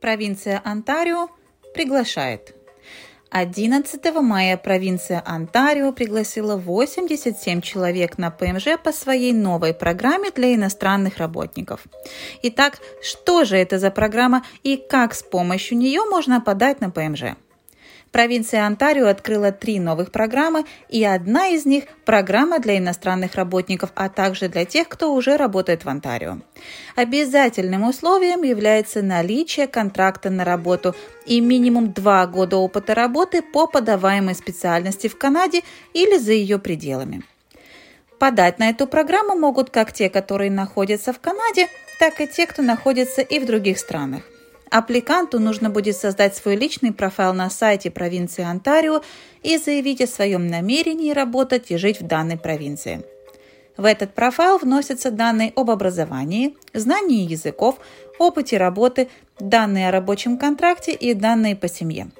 Провинция Онтарио приглашает. 11 мая провинция Онтарио пригласила 87 человек на ПМЖ по своей новой программе для иностранных работников. Итак, что же это за программа и как с помощью нее можно подать на ПМЖ? Провинция Онтарио открыла три новых программы, и одна из них – программа для иностранных работников, а также для тех, кто уже работает в Онтарио. Обязательным условием является наличие контракта на работу и минимум два года опыта работы по подаваемой специальности в Канаде или за ее пределами. Подать на эту программу могут как те, которые находятся в Канаде, так и те, кто находится и в других странах. Аппликанту нужно будет создать свой личный профайл на сайте провинции Онтарио и заявить о своем намерении работать и жить в данной провинции. В этот профайл вносятся данные об образовании, знании языков, опыте работы, данные о рабочем контракте и данные по семье.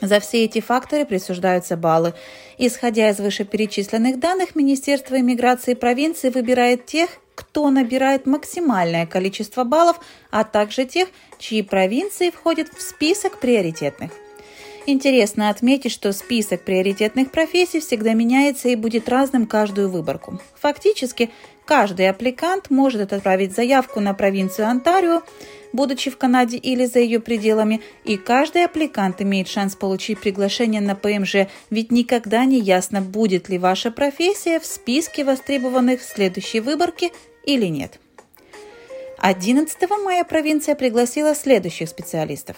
За все эти факторы присуждаются баллы. Исходя из вышеперечисленных данных, Министерство иммиграции провинции выбирает тех, кто набирает максимальное количество баллов, а также тех, чьи провинции входят в список приоритетных. Интересно отметить, что список приоритетных профессий всегда меняется и будет разным каждую выборку. Фактически, каждый аппликант может отправить заявку на провинцию Онтарио, будучи в Канаде или за ее пределами, и каждый аппликант имеет шанс получить приглашение на ПМЖ, ведь никогда не ясно, будет ли ваша профессия в списке востребованных в следующей выборке или нет. 11 мая провинция пригласила следующих специалистов.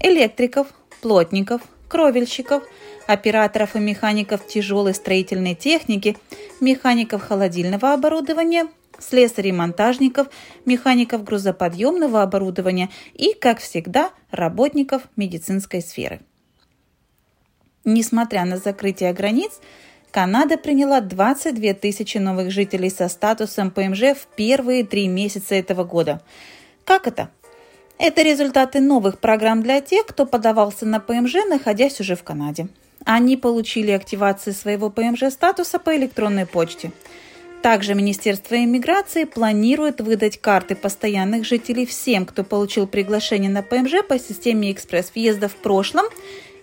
Электриков, плотников, кровельщиков, операторов и механиков тяжелой строительной техники, механиков холодильного оборудования, слесарей-монтажников, механиков грузоподъемного оборудования и, как всегда, работников медицинской сферы. Несмотря на закрытие границ, Канада приняла 22 тысячи новых жителей со статусом ПМЖ в первые три месяца этого года. Как это? Это результаты новых программ для тех, кто подавался на ПМЖ, находясь уже в Канаде. Они получили активацию своего ПМЖ-статуса по электронной почте. Также Министерство иммиграции планирует выдать карты постоянных жителей всем, кто получил приглашение на ПМЖ по системе экспресс-въезда в прошлом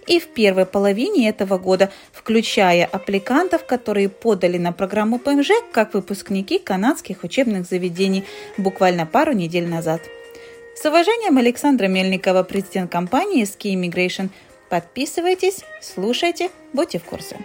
и в первой половине этого года, включая аппликантов, которые подали на программу ПМЖ как выпускники канадских учебных заведений буквально пару недель назад. С уважением, Александра Мельникова, президент компании Ski Immigration. Подписывайтесь, слушайте, будьте в курсе.